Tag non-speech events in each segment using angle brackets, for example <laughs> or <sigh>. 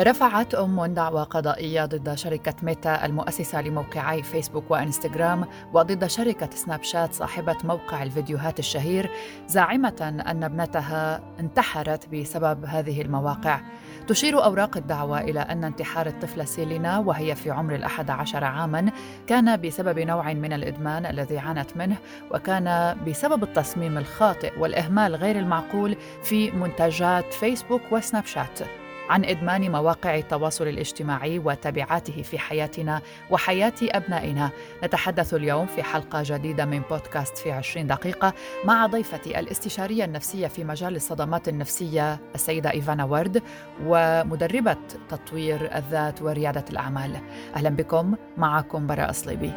رفعت أم دعوى قضائية ضد شركة ميتا المؤسسة لموقعي فيسبوك وإنستغرام وضد شركة سناب شات صاحبة موقع الفيديوهات الشهير زاعمة أن ابنتها انتحرت بسبب هذه المواقع. تشير أوراق الدعوى إلى أن انتحار الطفلة سيلينا وهي في عمر الأحد عشر عاماً كان بسبب نوع من الإدمان الذي عانت منه وكان بسبب التصميم الخاطئ والإهمال غير المعقول في منتجات فيسبوك وسناب شات. عن إدمان مواقع التواصل الاجتماعي وتبعاته في حياتنا وحياة أبنائنا. نتحدث اليوم في حلقة جديدة من بودكاست في 20 دقيقة مع ضيفتي الاستشارية النفسية في مجال الصدمات النفسية السيدة إيفانا ورد ومدربة تطوير الذات وريادة الأعمال. أهلا بكم معكم براء صليبي.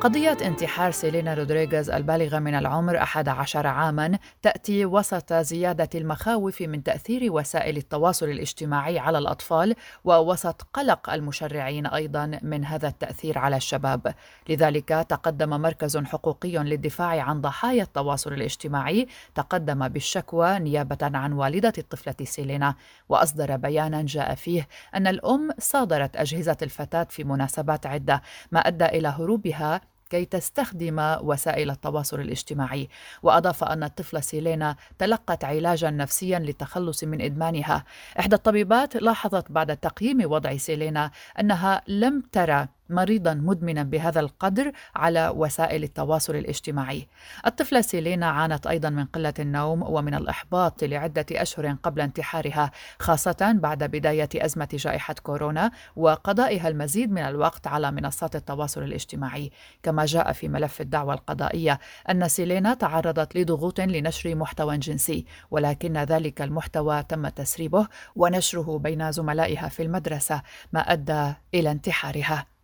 قضية انتحار سيلينا رودريغيز البالغة من العمر 11 عاما تأتي وسط زيادة المخاوف من تأثير وسائل التواصل الاجتماعي على الأطفال ووسط قلق المشرعين أيضا من هذا التأثير على الشباب. لذلك تقدم مركز حقوقي للدفاع عن ضحايا التواصل الاجتماعي تقدم بالشكوى نيابة عن والدة الطفلة سيلينا. وأصدر بيانا جاء فيه أن الأم صادرت أجهزة الفتاة في مناسبات عدة ما أدى إلى هروبها كي تستخدم وسائل التواصل الاجتماعي. وأضاف أن الطفله سيلينا تلقت علاجا نفسيا للتخلص من إدمانها. إحدى الطبيبات لاحظت بعد تقييم وضع سيلينا أنها لم ترى مريضا مدمنا بهذا القدر على وسائل التواصل الاجتماعي. الطفلة سيلينا عانت أيضا من قلة النوم ومن الإحباط لعدة أشهر قبل انتحارها خاصة بعد بداية أزمة جائحة كورونا وقضائها المزيد من الوقت على منصات التواصل الاجتماعي، كما جاء في ملف الدعوى القضائية أن سيلينا تعرضت لضغوط لنشر محتوى جنسي، ولكن ذلك المحتوى تم تسريبه ونشره بين زملائها في المدرسة ما أدى إلى انتحارها.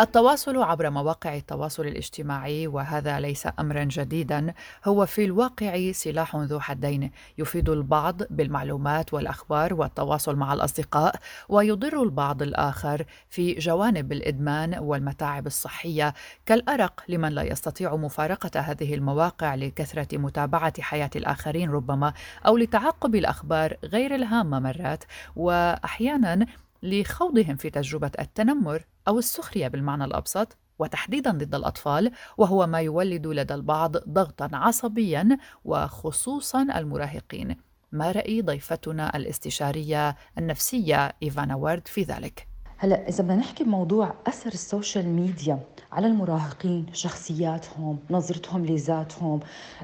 التواصل عبر مواقع التواصل الاجتماعي وهذا ليس امرا جديدا هو في الواقع سلاح ذو حدين. يفيد البعض بالمعلومات والأخبار والتواصل مع الأصدقاء ويضر البعض الآخر في جوانب الإدمان والمتاعب الصحية. كالأرق لمن لا يستطيع مفارقة هذه المواقع لكثرة متابعة حياة الآخرين ربما أو لتعقب الأخبار غير الهامة مرات. واحيانا لخوضهم في تجربة التنمر أو السخرية بالمعنى الأبسط وتحديدا ضد الأطفال وهو ما يولد لدى البعض ضغطا عصبيا وخصوصا المراهقين. ما رأي ضيفتنا الاستشارية النفسية إيفانا وارد في ذلك؟ هلا إذا بدنا نحكي بموضوع أثر السوشيال ميديا على المراهقين شخصياتهم نظرتهم لذاتهم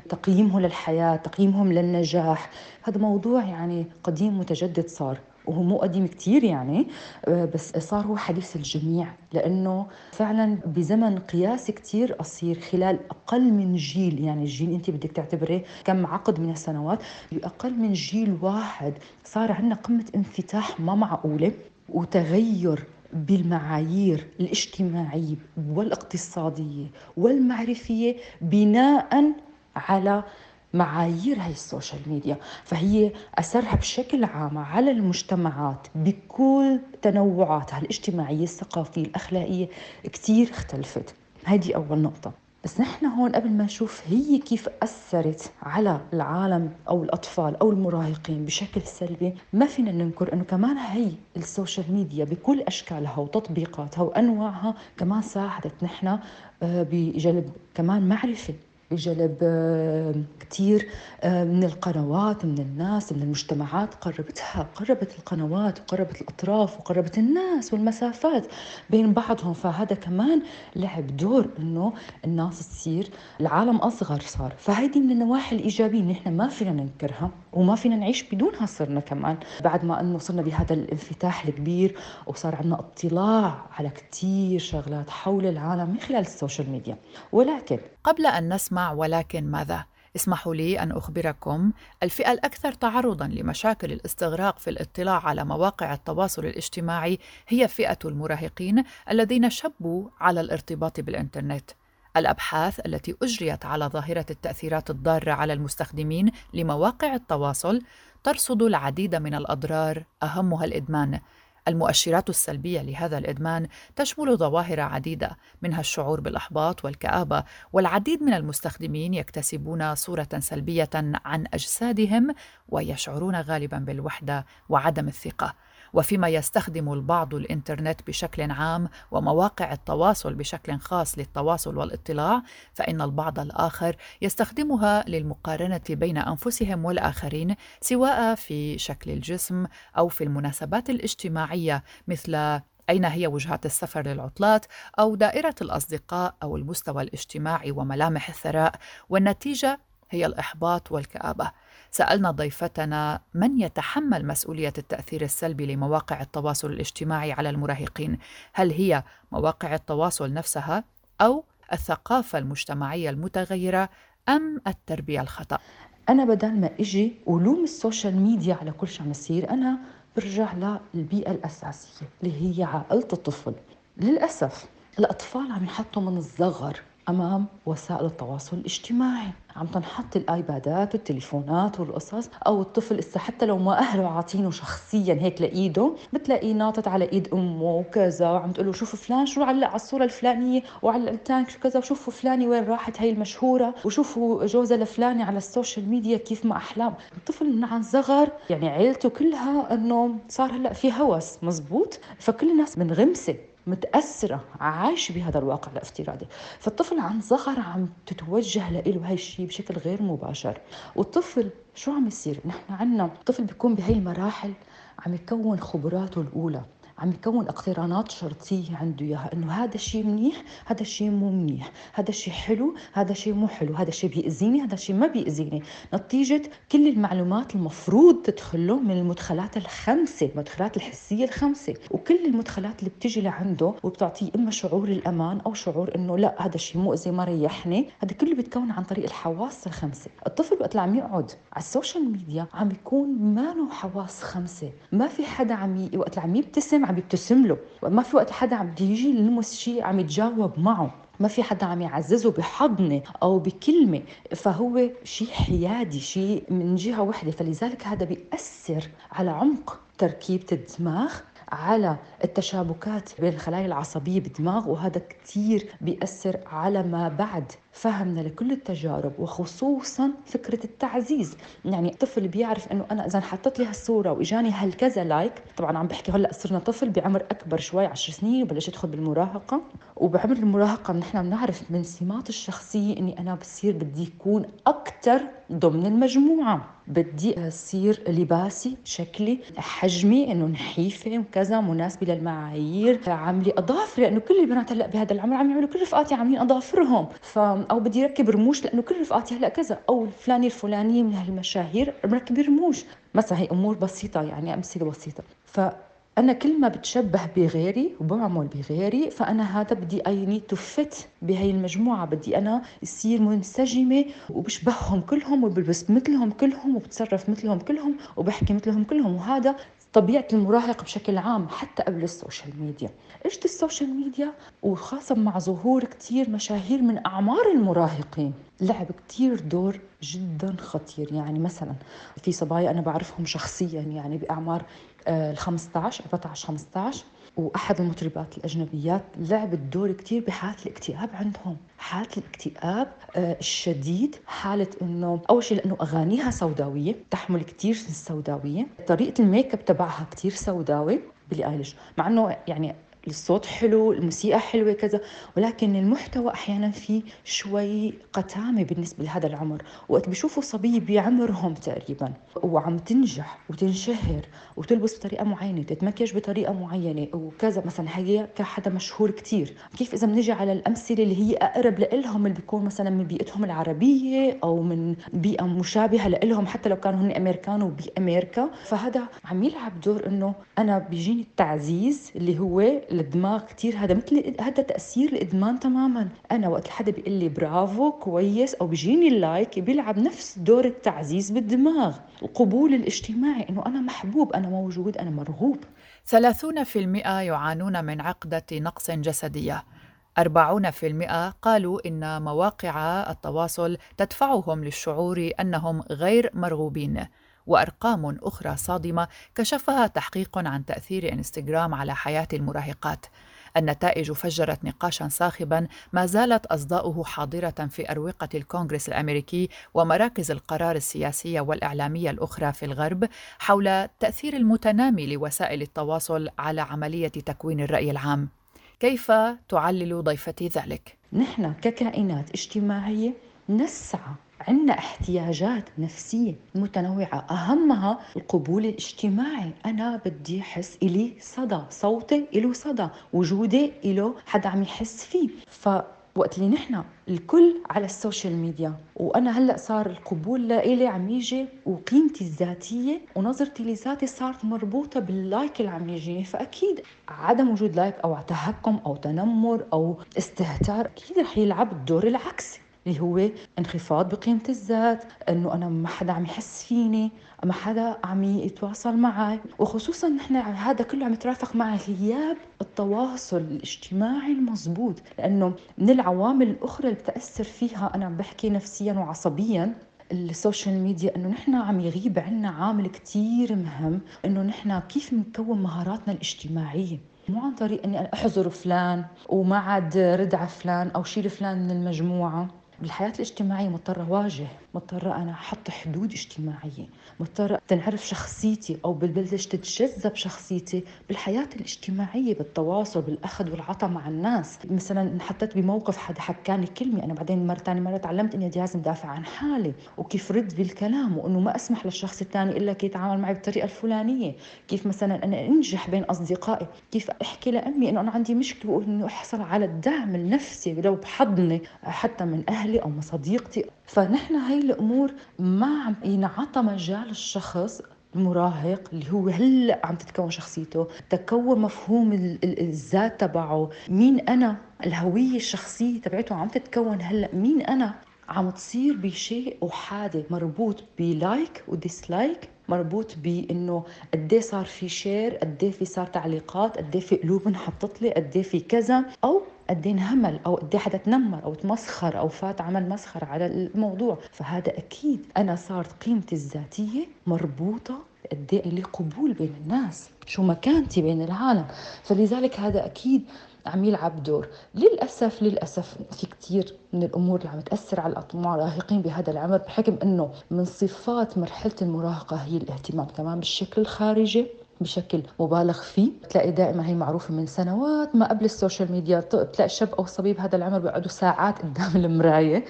تقييمهم للحياة تقييمهم للنجاح هذا موضوع يعني قديم متجدد صار. وهو مو قديم كتير يعني آه، بس صار هو حديث الجميع لأنه فعلا بزمن قياسي كتير قصير خلال أقل من جيل يعني الجيل أنت بدك تعتبريه كم عقد من السنوات بأقل من جيل واحد صار عندنا قمة انفتاح ما معقولة وتغير بالمعايير الاجتماعية والاقتصادية والمعرفية بناء على معايير هاي ال social media. فهي أثرها بشكل عام على المجتمعات بكل تنوعاتها الاجتماعية الثقافية الأخلاقية كتير اختلفت. هذه أول نقطة. بس نحن هون قبل ما نشوف هي كيف أثرت على العالم أو الأطفال أو المراهقين بشكل سلبي ما فينا ننكر أنه كمان هي ال social media بكل أشكالها وتطبيقاتها وأنواعها كمان ساعدت نحن آه، بجلب كمان معرفة بجلب آه، كثير آه، من القنوات من الناس من المجتمعات قربتها قربت القنوات وقربت الأطراف وقربت الناس والمسافات بين بعضهم. فهذا كمان لعب دور أنه الناس تصير العالم أصغر صار. فهيدي من النواحي الإيجابية نحن ما فينا ننكرها وما فينا نعيش بدونها صرنا كمان. بعد ما أنه صرنا بهذا الانفتاح الكبير وصار عندنا اطلاع على كثير شغلات حول العالم من خلال ال social media. ولكن قبل أن نسمع ولكن ماذا؟ اسمحوا لي أن أخبركم الفئة الأكثر تعرضا لمشاكل الاستغراق في الاطلاع على مواقع التواصل الاجتماعي هي فئة المراهقين الذين شبوا على الارتباط بالإنترنت الأبحاث التي أجريت على ظاهرة التأثيرات الضارة على المستخدمين لمواقع التواصل ترصد العديد من الأضرار أهمها الإدمان المؤشرات السلبية لهذا الإدمان تشمل ظواهر عديدة منها الشعور بالإحباط والكآبة والعديد من المستخدمين يكتسبون صورة سلبية عن أجسادهم ويشعرون غالبا بالوحدة وعدم الثقة. وفيما يستخدم البعض الإنترنت بشكل عام ومواقع التواصل بشكل خاص للتواصل والاطلاع فإن البعض الآخر يستخدمها للمقارنة بين أنفسهم والآخرين سواء في شكل الجسم أو في المناسبات الاجتماعية مثل أين هي وجهات السفر للعطلات أو دائرة الأصدقاء أو المستوى الاجتماعي وملامح الثراء والنتيجة هي الإحباط والكآبة. سألنا ضيفتنا من يتحمل مسؤولية التأثير السلبي لمواقع التواصل الاجتماعي على المراهقين هل هي مواقع التواصل نفسها أو الثقافة المجتمعية المتغيرة أم التربية الخطأ؟ أنا بدل ما إجي ولوم ال social media على كل شيء عم يصير أنا برجع للبيئة الأساسية اللي هي عائلة الطفل للأسف الأطفال عم يحطوا من الصغر أمام وسائل التواصل الاجتماعي. عم تنحط الآيبادات والتليفونات والقصص أو الطفل اسا حتى لو ما أهله عاطينه شخصيا هيك لإيده بتلاقيه ناطط على إيد أمه وكذا وعم تقول له شوفوا فلان شو علق على الصورة الفلانية وعلى التاني كذا وشوفوا فلانه وين راحت هي المشهورة وشوفوا جوزها لفلانه على ال social media كيف ما أحلاهم. الطفل من عن صغر يعني عيلته كلها إنه صار هلأ في هوس مزبوط؟ فكل الناس منغمسه متأثرة عايش بهذا الواقع الافتراضي. فالطفل عن صغر عم تتوجه له هاي الشيء بشكل غير مباشر. والطفل شو عم يصير؟ نحن عنا الطفل بيكون بهي المراحل عم يكون خبراته الأولى. عم يكون اقترانات شرطية عنده إياها إنه هذا الشيء منيح هذا الشيء مو منيح هذا الشيء حلو هذا الشيء مو حلو هذا الشيء بيأذيني هذا الشيء ما بيأذيني. نتيجة كل المعلومات المفروض تدخله من المدخلات الخمسة المدخلات الحسية الخمسة. وكل المدخلات اللي بتجي لعنده وبتعطيه إما شعور الأمان أو شعور إنه لا هذا الشيء مؤذي ما ريحني. هذا كله بيتكون عن طريق الحواس الخمسة. الطفل وقت اللي عم يقعد على السوشيال ميديا عم يكون ما له حواس خمسة. ما في حدا عم. وقت اللي عم يبتسم عم يبتسم له. ما في وقت حدا عم يجي يلمس شيء عم يتجاوب معه. ما في حدا عم يعززه بحضنة أو بكلمة. فهو شيء حيادي شيء من جهة وحدة. فلذلك هذا بيأثر على عمق تركيبة الدماغ على التشابكات بين الخلايا العصبية بالدماغ. وهذا كثير بيأثر على ما بعد. فهمنا لكل التجارب وخصوصا فكرة التعزيز. يعني الطفل بيعرف إنه أنا إذا حطيت لي هالصورة وإجاني هالكذا لايك طبعا عم بحكي هلأ صرنا طفل بعمر أكبر شوي 10 سنين وبلش يدخل بالمراهقة. وبعمر المراهقة نحن بنعرف من سمات الشخصية إني أنا بصير بدي يكون أكثر ضمن المجموعة. بدي أصير لباسي شكلي حجمي إنه نحيفة وكذا مناسبة للمعايير عاملي اظافري لأنه كل البنات هلأ بهذا العمر عم يعملوا كل رفقاتي عاملين أظافرهم. ف أو بدي ركب رموش لأنه كل رفقاتي هلأ كذا. أو الفلانيه الفلانيه من هالمشاهير مركبين رموش. مثلا هي أمور بسيطة يعني أمثلة بسيطة. ف أنا كل ما بتشبه بغيري وبعمل بغيري فأنا هذا بدي I need to fit بهي المجموعة. بدي أنا يصير منسجمة وبشبههم كلهم وبلبس مثلهم كلهم وبتصرف مثلهم كلهم وبحكي مثلهم كلهم. وهذا طبيعة المراهق بشكل عام حتى قبل ال social media. اجت ال social media وخاصة مع ظهور كتير مشاهير من أعمار المراهقين. لعب كتير دور جدا خطير. يعني مثلا في صبايا أنا بعرفهم شخصيا يعني بأعمار ال 15 14 15 وأحد المطربات الأجنبيات لعبت دور كثير بحالة الاكتئاب عندهم. حالة الاكتئاب آه، الشديد حالة إنه أول شيء لأنه أغانيها سوداوية تحمل كثير من السوداويه طريقة الميك أب تبعها كثير سوداوي بيلي ايليش مع إنه يعني الصوت حلو الموسيقى حلوة كذا. ولكن المحتوى أحيانا في شوي قتامة بالنسبة لهذا العمر. وقت بيشوفوا صبية بعمرهم تقريبا وعم تنجح وتنشهر وتلبس بطريقة معينة تتمكيج بطريقة معينة وكذا. مثلا هي كحدا مشهور كتير. كيف إذا بنجي على الأمثلة اللي هي أقرب لإلهم اللي بيكون مثلا من بيئتهم العربية أو من بيئة مشابهة لإلهم حتى لو كانوا هن أمريكان وبأمريكا فهذا عم يلعب دور إنه أنا بيجيني التعزيز اللي هو الدماغ كثير هذا مثل هذا تأثير الإدمان تماما. أنا وقت حدا بيقول لي برافو كويس أو بيجيني اللايك بيلعب نفس دور التعزيز بالدماغ. القبول الاجتماعي إنه أنا محبوب أنا موجود أنا مرغوب. 30% يعانون من عقدة نقص جسدية. 40% قالوا إن مواقع التواصل تدفعهم للشعور أنهم غير مرغوبين. وأرقام أخرى صادمة كشفها تحقيق عن تأثير إنستغرام على حياة المراهقات. النتائج فجرت نقاشا صاخبا ما زالت أصداؤه حاضرة في أروقة الكونغرس الأمريكي ومراكز القرار السياسية والإعلامية الأخرى في الغرب حول التاثير المتنامي لوسائل التواصل على عملية تكوين الرأي العام. كيف تعلل ضيفتي ذلك؟ نحن ككائنات اجتماعية نسعى عندنا احتياجات نفسية متنوعة أهمها القبول الاجتماعي. أنا بدي أحس إلي صدى صوتي إله صدى وجودي إله حدا عم يحس فيه. ف وقت اللي نحن الكل على ال social media وأنا هلأ صار القبول لإلي عم يجي وقيمتي الذاتية ونظرتي لذاتي صارت مربوطة بال like اللي عم يجيني فأكيد عدم وجود like أو تهكم أو تنمر أو استهتار أكيد رح يلعب الدور العكسي اللي هو انخفاض بقيمة الذات إنه أنا ما حدا عم يحس فيني ما حدا عم يتواصل معي. وخصوصا نحن هذا كله عم يترافق مع غياب التواصل الاجتماعي المضبوط لأنه من العوامل الأخرى اللي بتأثر فيها أنا عم بحكي نفسيا وعصبيا ال social media إنه نحن عم يغيب عنا عامل كتير مهم إنه نحن كيف نكون مهاراتنا الاجتماعية. مو عن طريق إني أحظر فلان وما عاد رد على فلان أو شيل فلان من المجموعة. بالحياة الاجتماعية مضطرة أواجه مضطرة أنا أحط حدود اجتماعية مضطرة تنعرف شخصيتي أو بلش تتجذب شخصيتي بالحياة الاجتماعية بالتواصل بالأخذ والعطاء مع الناس. مثلا انحطيت بموقف حدا حكاني كلمة أنا بعدين مرة ثانية مرة تعلمت إني لازم دافع عن حالي. وكيف رد بالكلام؟ وإنه ما أسمح للشخص الثاني إلا كي يتعامل معي بالطريقة الفلانية. كيف مثلا أنا أنجح بين أصدقائي؟ كيف أحكي لأمي إنه أنا عندي مشكلة وإنه أحصل على الدعم النفسي لو بحضني حتى من أهلي؟ أو من صديقتي فنحن هاي الأمور ما عم ينعطى مجال الشخص المراهق اللي هو هلأ عم تتكون شخصيته تكون مفهوم الذات تبعه. مين أنا؟ الهوية الشخصية تبعته عم تتكون هلأ. مين أنا؟ عم تصير بشيء احادي مربوط ب like و dislike. مربوط بإنه قد صار في شير قد في صار تعليقات قد في قلوب انحطت لي قد في كذا. أو قد انهمل أو قد حدا تنمر أو تمسخر أو فات عمل مسخر على الموضوع. فهذا أكيد أنا صارت قيمتي الذاتية مربوطة قد لي قبول بين الناس. شو مكانتي بين العالم. فلذلك هذا أكيد عم يلعب دور. للأسف للأسف في كثير من الأمور اللي عم تأثر على المراهقين بهذا العمر بحكم أنه من صفات مرحلة المراهقة هي الاهتمام كمان بالشكل الخارجي. بشكل مبالغ فيه. بتلاقي دائما هي معروفة من سنوات ما قبل ال social media. بتلاقي شاب أو صبي بهذا العمر بيقعدوا ساعات قدام <laughs> المراية.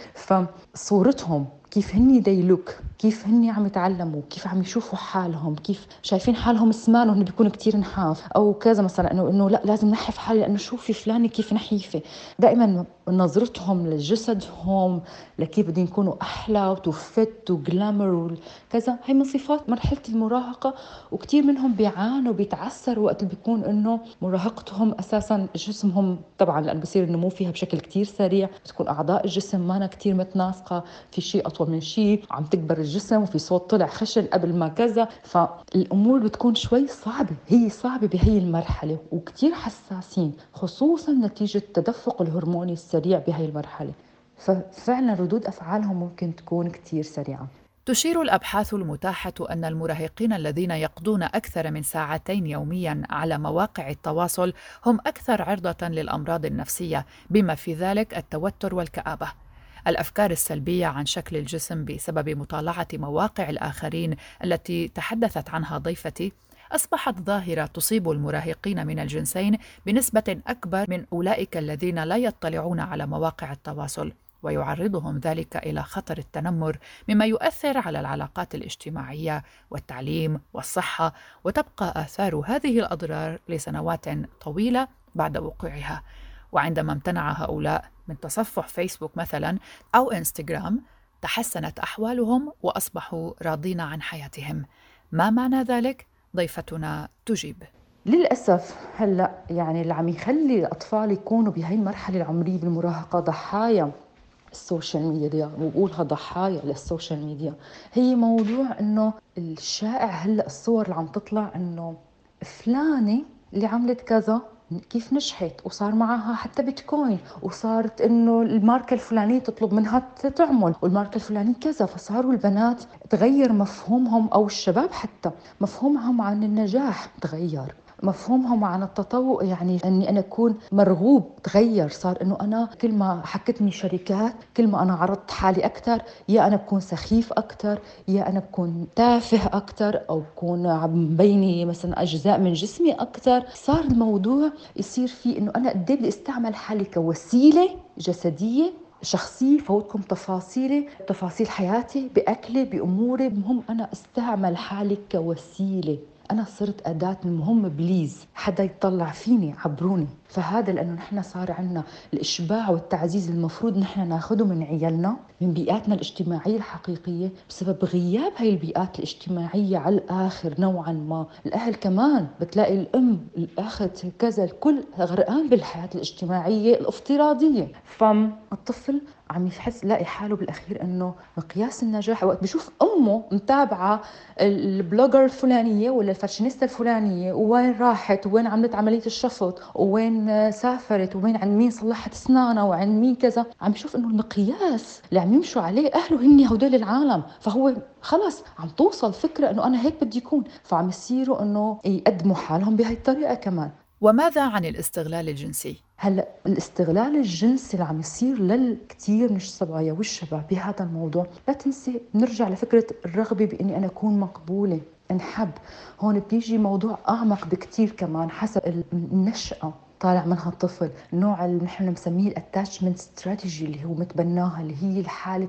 فصورتهم كيف هني the look كيف هني عم يتعلموا كيف عم يشوفوا حالهم كيف شايفين حالهم سمان وهن بيكونوا كتير نحاف. أو كذا مثلا انه إنه لا لازم نحف حالي لأنه شوفي فلانه كيف نحيفة. دائما نظرتهم لجسدهم لكيف بدهم يكونوا أحلى وتوفت وجلامر وكذا. هي من صفات مرحلة المراهقة وكثير منهم بيعانوا بيتعثروا وقت اللي بيكون إنه مراهقتهم أساسا جسمهم طبعا لأنه بصير النمو فيها بشكل كثير سريع بتكون أعضاء الجسم ما كثير متناسقة في شيء أطول من شيء عم تكبر الجسم وفي صوت طلع خشن قبل ما كذا. فالأمور بتكون شوي صعبة هي صعبة بهي المرحلة وكثير حساسين خصوصا نتيجة التدفق الهرموني السريع. بهي المرحلة. ففعلا ردود أفعالهم ممكن تكون كثير سريعة. تشير الأبحاث المتاحة أن المراهقين الذين يقضون أكثر من ساعتين يوميا على مواقع التواصل هم أكثر عرضة للأمراض النفسية بما في ذلك التوتر والكآبة. الأفكار السلبية عن شكل الجسم بسبب مطالعة مواقع الآخرين التي تحدثت عنها ضيفتي أصبحت ظاهرة تصيب المراهقين من الجنسين بنسبة أكبر من أولئك الذين لا يطلعون على مواقع التواصل ويعرضهم ذلك إلى خطر التنمر مما يؤثر على العلاقات الاجتماعية والتعليم والصحة وتبقى آثار هذه الأضرار لسنوات طويلة بعد وقوعها. وعندما امتنع هؤلاء من تصفح فيسبوك مثلا أو إنستغرام تحسنت أحوالهم وأصبحوا راضين عن حياتهم. ما معنى ذلك؟ ضيفتنا تجيب. للأسف هلأ يعني اللي عم يخلي الأطفال يكونوا بهي المرحلة العمرية بالمراهقة ضحايا ال social media وبقولها ضحايا لل social media. هي موضوع إنه الشائع هلأ الصور اللي عم تطلع إنه فلانة اللي عملت كذا كيف نجحت؟ وصار معها حتى بيتكوين. وصارت إنه الماركة الفلانية تطلب منها تعمل والماركة الفلانية كذا. فصاروا البنات تغير مفهومهم أو الشباب حتى مفهومهم عن النجاح تغير. مفهومهم عن التطوع يعني إني أنا أكون مرغوب تغير صار إنه أنا كل ما حكتني شركات كل ما أنا عرضت حالي أكثر يا أنا بكون سخيف أكثر يا أنا بكون تافه أكثر أو بكون عم بيني مثلا أجزاء من جسمي أكثر صار الموضوع يصير فيه إنه أنا قد إيه بدي أستعمل حالي كوسيلة جسدية شخصية فوتكم تفاصيلي تفاصيل حياتي بأكلي بأموري المهم أنا أستعمل حالي كوسيلة. أنا صرت أداة المهم بليز حدا يطلع فيني عبروني. فهذا لأنه نحن صار عندنا الإشباع والتعزيز المفروض نحن ناخذه من عيالنا من بيئاتنا الاجتماعية الحقيقية بسبب غياب هاي البيئات الاجتماعية على الآخر نوعا ما. الأهل كمان بتلاقي الأم الأخت كذا الكل غرقان بالحياة الاجتماعية الافتراضية. فالطفل عم يحس لاقي حاله بالأخير إنه مقياس النجاح. وقت بشوف أمه متابعة ال blogger الفلانية ولا الفاشينيستا الفلانية وين راحت؟ وين عملت عملية الشفط؟ وين سافرت وين عند مين صلحت اسنانها وعند مين كذا. عم بشوف إنه المقياس اللي عم يمشوا عليه أهله هن هدول العالم. فهو خلص عم توصل فكرة إنه أنا هيك بدي يكون. فعم يصيروا إنه يقدموا حالهم بهي الطريقة كمان. وماذا عن الاستغلال الجنسي؟ هلأ الاستغلال الجنسي اللي عم يصير للكثير من الصبايا والشباب بهذا الموضوع. لا تنسي نرجع لفكرة الرغبة بإني أنا أكون مقبولة إنحب. هون بيجي موضوع أعمق بكثير كمان حسب النشأة. طالع منها الطفل. نوع اللي نحن بنسميه ال attachment strategy اللي هو متبناها اللي هي حاله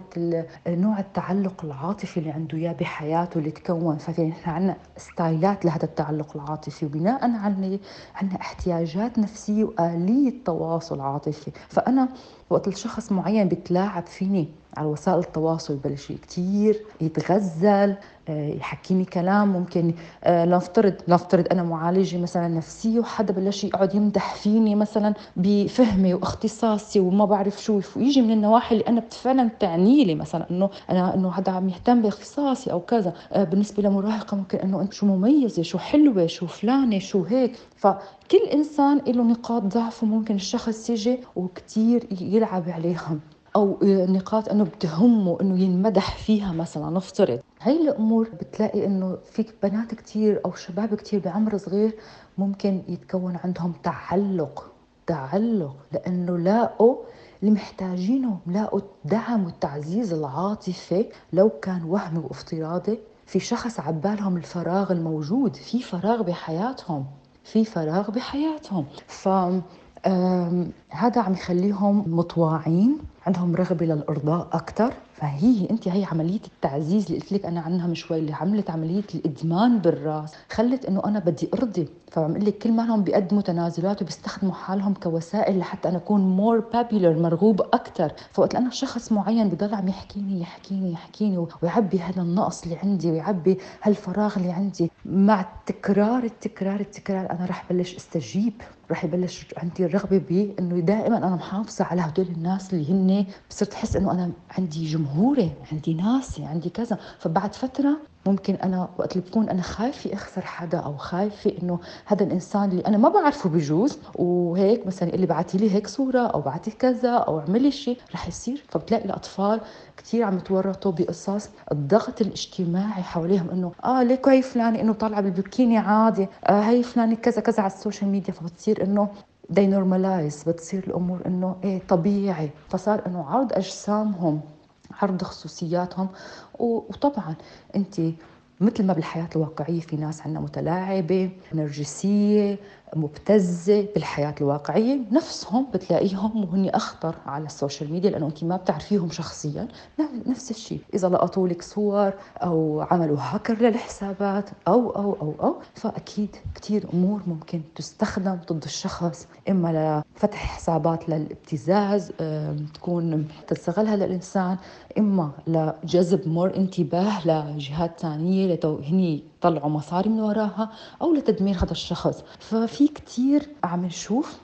نوع التعلق العاطفي اللي عنده إياه بحياته اللي تكون ففي نحن عندنا ستايلات لهذا التعلق العاطفي وبناء على عندنا احتياجات نفسية وآلية تواصل عاطفي. فأنا وقت الشخص معين بيتلاعب فيني على وسائل التواصل بلش كثير يتغزل آه، يحكيني كلام ممكن آه، لنفترض لنفترض أنا معالجة مثلا نفسية وحدا بلش يقعد يمدح فيني مثلا بفهمي واختصاصي وما بعرف شو ويجي من النواحي اللي أنا فعلا تعني لي مثلا إنه أنا إنه حدا عم يهتم باختصاصي أو كذا. آه، بالنسبة لمراهقة ممكن إنه أنت شو مميزة شو حلوة شو فلانة شو هيك. فكل إنسان له نقاط ضعف وممكن الشخص يجي وكثير يلعب عليها أو نقاط أنه بتهمه أنه ينمدح فيها مثلا نفترض. هاي الأمور بتلاقي أنه فيك بنات كثير أو شباب كثير بعمر صغير ممكن يتكون عندهم تعلق تعلق لأنه لاقوا اللي محتاجينه لاقوا الدعم والتعزيز العاطفي. لو كان وهمي وافتراضي في شخص عبالهم الفراغ الموجود في فراغ بحياتهم في فراغ بحياتهم. ف هذا عم يخليهم مطواعين عندهم رغبة للإرضاء أكثر فهي أنت هي عملية التعزيز اللي قلت لك أنا عنها من شوي اللي عملت عملية الإدمان بالرأس. خلت إنه أنا بدي أرضي. فعم لك كل مالهم بيقدموا تنازلات وبيستخدموا حالهم كوسائل لحتى أنا أكون مور بابيلر مرغوب أكثر فوقت أنا شخص معين بضل عم يحكيني يحكيني يحكيني ويعبي هذا النقص اللي عندي ويعبي هالفراغ اللي عندي. مع تكرار التكرار التكرار أنا رح بلش أستجيب. رح يبلش عندي الرغبة بانه دائما أنا محافظة على هدول الناس اللي هن بصرت أحس إنه أنا عندي جمهوري عندي ناسي عندي كذا. فبعد فترة ممكن أنا وقت اللي بكون أنا خايفة أخسر حدا أو خايفة إنه هذا الإنسان اللي أنا ما بعرفه بجوز وهيك مثلا يقول لي بعتي لي هيك صورة أو بعتي كذا أو اعملي شيء رح يصير. فبتلاقي الأطفال كثير عم يتورطوا بقصص الضغط الاجتماعي حواليهم إنه آه ليك هي فلانة إنه طالعة بالبكيني عادي آه هي فلانة كذا كذا على ال social media. فبتصير إنه they normalize بتصير الأمور إنه إيه طبيعي. فصار إنه عرض أجسامهم عرض خصوصياتهم. وطبعا انت مثل ما بالحياة الواقعية في ناس عندنا متلاعبة نرجسية مبتزة بالحياة الواقعية. نفسهم بتلاقيهم وهن أخطر على ال social media لأنه أنت ما بتعرفيهم شخصيا. نفس الشيء إذا لقطوا لك صور أو عملوا هاكر للحسابات أو أو أو أو فأكيد كثير أمور ممكن تستخدم ضد الشخص. إما لفتح حسابات للابتزاز تكون تستغلها للإنسان. إما لجذب more انتباه لجهات ثانية لتو هني طلعوا مصاري من وراها أو لتدمير هذا الشخص. ففي كتير عم نشوف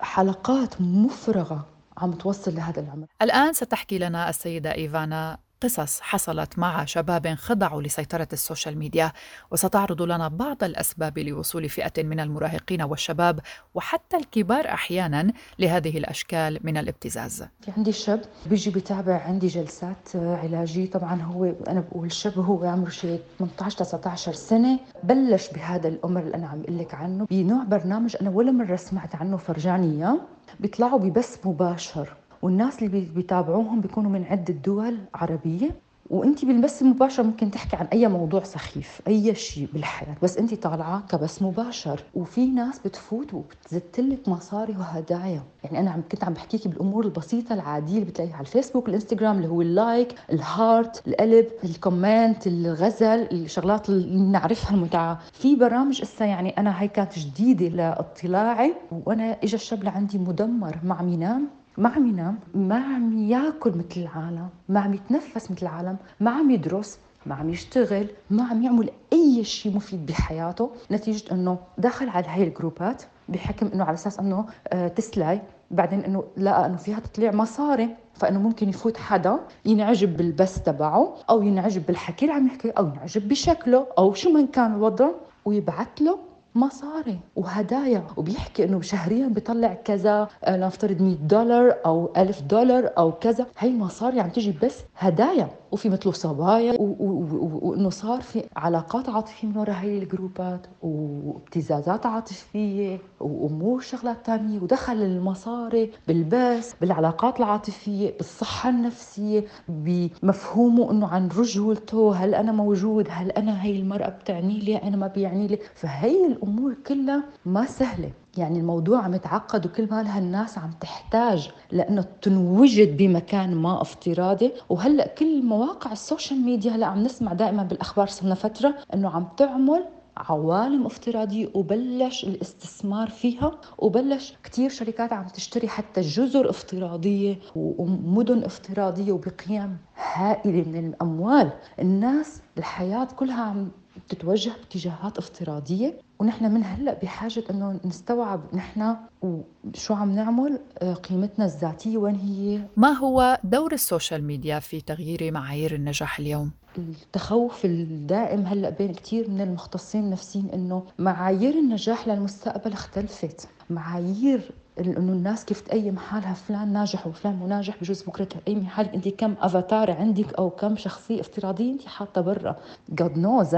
حلقات مفرغة عم توصل لهذا العمر. الآن ستحكي لنا السيدة إيفانا قصص حصلت مع شباب خضعوا لسيطرة ال social media وستعرض لنا بعض الأسباب لوصول فئة من المراهقين والشباب وحتى الكبار أحيانا لهذه الأشكال من الابتزاز. عندي شاب بيجي بيتابع عندي جلسات علاجية طبعا هو أنا بقول شاب هو عمره شيء 18 19 سنة بلش بهذا الأمر اللي أنا عم أقول لك عنه. بنوع برنامج أنا ولا مرة سمعت عنه فرجاني إياه. بيطلعوا ببث مباشر. والناس اللي بيتابعوهم بيكونوا من عدة دول عربية. وانت بالبث المباشر ممكن تحكي عن أي موضوع سخيف أي شيء بالحياة. بس انت طالعه كبث مباشر. وفي ناس بتفوت وبتزت لك مصاري وهدايا. يعني أنا عم كنت عم بحكيكي بالأمور البسيطة العادية اللي بتلاقيها على الفيسبوك الإنستغرام اللي هو ال like ال heart القلب ال comment الغزل الشغلات اللي بنعرفها المتعة. في برامج إسا يعني أنا هي كانت جديدة لإطلاعي. وأنا اجى الشاب لعندي مدمر ما عم ينام ما عم ينام ما عم ياكل مثل العالم ما عم يتنفس مثل العالم ما عم يدرس ما عم يشتغل ما عم يعمل أي شيء مفيد بحياته. نتيجة إنه دخل على هاي الجروبات بحكم إنه على أساس إنه آه تسلاي بعدين إنه لقى إنه فيها تطليع مصاري فإنه ممكن يفوت حدا ينعجب بالبث تبعه أو ينعجب بالحكي اللي عم يحكي أو ينعجب بشكله أو شو من كان الوضع ويبعث له مصاري وهدايا. وبيحكي إنه شهريا بيطلع كذا آه، لنفترض 100 دولار أو 1000 دولار أو كذا. هي مصاري عم تجي بس هدايا. وفي مثله صبايا وإنه صار في علاقات عاطفية من وراء هي الجروبات وابتزازات عاطفية وامور شغلات ثانية ودخل المصاري بالبس بالعلاقات العاطفية بالصحة النفسية بمفهومه إنه عن رجولته. هل أنا موجود؟ هل أنا هي المرأة بتعني لي؟ أنا ما بيعني لي؟ فهي الأمور كلها ما سهلة. يعني الموضوع عم يتعقد وكل ما لها الناس عم تحتاج لأنه تنوجد بمكان ما افتراضي. وهلأ كل مواقع ال social media هلأ عم نسمع دائما بالأخبار صرنا فترة إنه عم تعمل عوالم افتراضية وبلش الاستثمار فيها وبلش كتير شركات عم تشتري حتى جزر افتراضية ومدن افتراضية وبقيم هائلة من الأموال. الناس الحياة كلها عم تتوجه باتجاهات افتراضية. ونحن من هلأ بحاجة إنه نستوعب نحن وشو عم نعمل آه، قيمتنا الذاتية وين هي. ما هو دور ال social media في تغيير معايير النجاح اليوم؟ التخوف الدائم هلأ بين كثير من المختصين النفسيين إنه معايير النجاح للمستقبل اختلفت. معايير إنه الناس كيف تقيم حالها فلان ناجح وفلان مو ناجح بجوز بكرة تقيمي حالك؟ انت كم افاتار عندك أو كم شخصية افتراضية انت حاطة برا؟ جاد نوز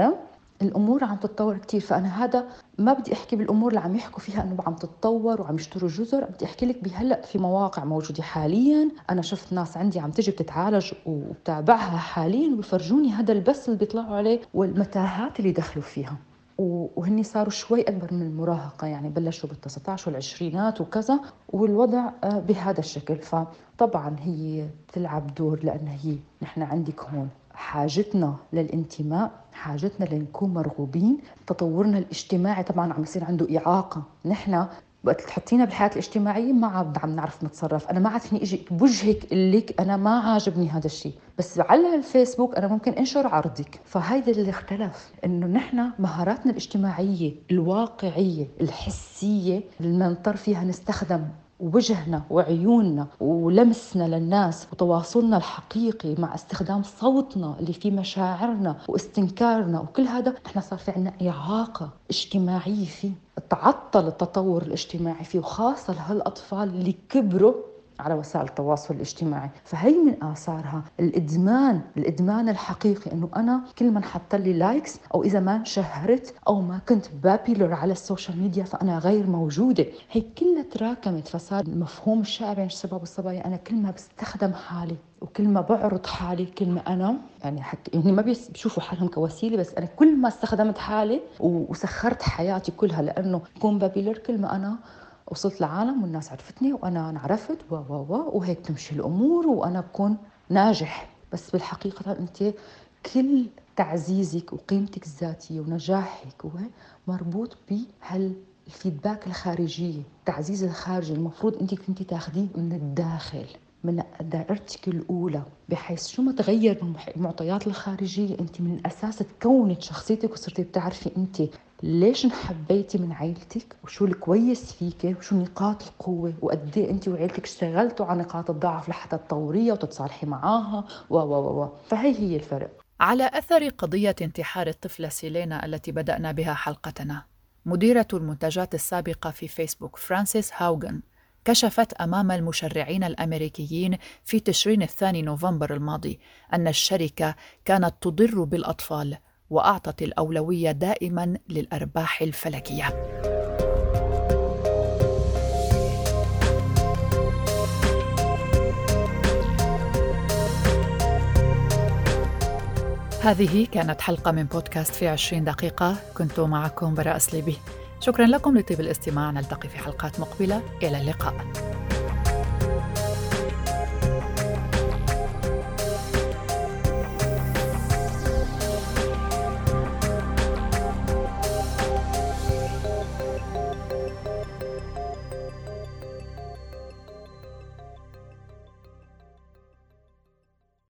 الأمور عم تتطور كثير فأنا هذا ما بدي أحكي بالأمور اللي عم يحكوا فيها إنه عم تتطور وعم يشتروا جزر بدي أحكي لك بهلأ في مواقع موجودة حاليا. أنا شفت ناس عندي عم تجي بتتعالج وبتابعها حاليا وبيفرجوني هذا البث اللي بيطلعوا عليه والمتاهات اللي دخلوا فيها. وهني صاروا شوي أكبر من المراهقة يعني بلشوا بال 19 والعشرينات وكذا والوضع آه، بهذا الشكل. فطبعا هي بتلعب دور لأن هي نحن عندك هون حاجتنا للانتماء حاجتنا لنكون مرغوبين. تطورنا الاجتماعي طبعا عم يصير عنده إعاقة. نحن وقت تحطينا بالحياة الاجتماعية ما عاد عم نعرف نتصرف. أنا ما عاد فيني إجي بوجهك لك أنا ما عاجبني هذا الشيء. بس على الفيسبوك أنا ممكن أنشر عرضك. فهيدا اللي اختلف إنه نحن مهاراتنا الاجتماعية الواقعية الحسية اللي بنضطر فيها نستخدم وجهنا وعيوننا ولمسنا للناس وتواصلنا الحقيقي مع استخدام صوتنا اللي فيه مشاعرنا واستنكارنا وكل هذا نحن صار في عنا إعاقة اجتماعية فيه. تعطل التطور الاجتماعي فيه وخاصة لهالأطفال اللي كبروا على وسائل التواصل الاجتماعي. فهي من آثارها الإدمان الإدمان الحقيقي أنه أنا كل ما انحط لي likes أو إذا ما شهرت أو ما كنت popular على ال social media فأنا غير موجودة. هي كلها تراكمت فصار المفهوم الشائع بين الشباب والصبايا. أنا كل ما بستخدم حالي وكل ما بعرض حالي كل ما أنا يعني حتى يعني ما بيشوفوا حالهم كوسيلة بس أنا كل ما استخدمت حالي وسخرت حياتي كلها لأنه كون popular كل ما أنا وصلت لعالم والناس عرفتني وأنا انعرفت و و و وهيك تمشي الأمور وأنا بكون ناجح. بس بالحقيقة أنت كل تعزيزك وقيمتك الذاتية ونجاحك مربوط بهال الفيدباك الخارجيه التعزيز الخارجي المفروض أنت كنت تاخذيه من الداخل من دائرتك الأولى بحيث شو ما تغير من المعطيات الخارجية أنت من الأساس تكونت شخصيتك وصرتي بتعرفي أنت ليش انحبيتي من عيلتك؟ وشو الكويس فيك؟ وشو نقاط القوة؟ وقد إيه أنت وعيلتك اشتغلتوا على نقاط الضعف لحتى تطوريها وتتصالحي معاها؟ و و و. فهي هي الفرق. على أثر قضية انتحار الطفلة سيلينا التي بدأنا بها حلقتنا مديرة المنتجات السابقة في فيسبوك فرانسيس هاوغن كشفت أمام المشرعين الأمريكيين في تشرين الثاني نوفمبر الماضي أن الشركة كانت تضر بالأطفال وأعطت الأولوية دائما للأرباح الفلكية. هذه كانت حلقة من بودكاست في عشرين دقيقة. كنت معكم براء سليبي شكرا لكم لطيب الاستماع. نلتقي في حلقات مقبلة. إلى اللقاء.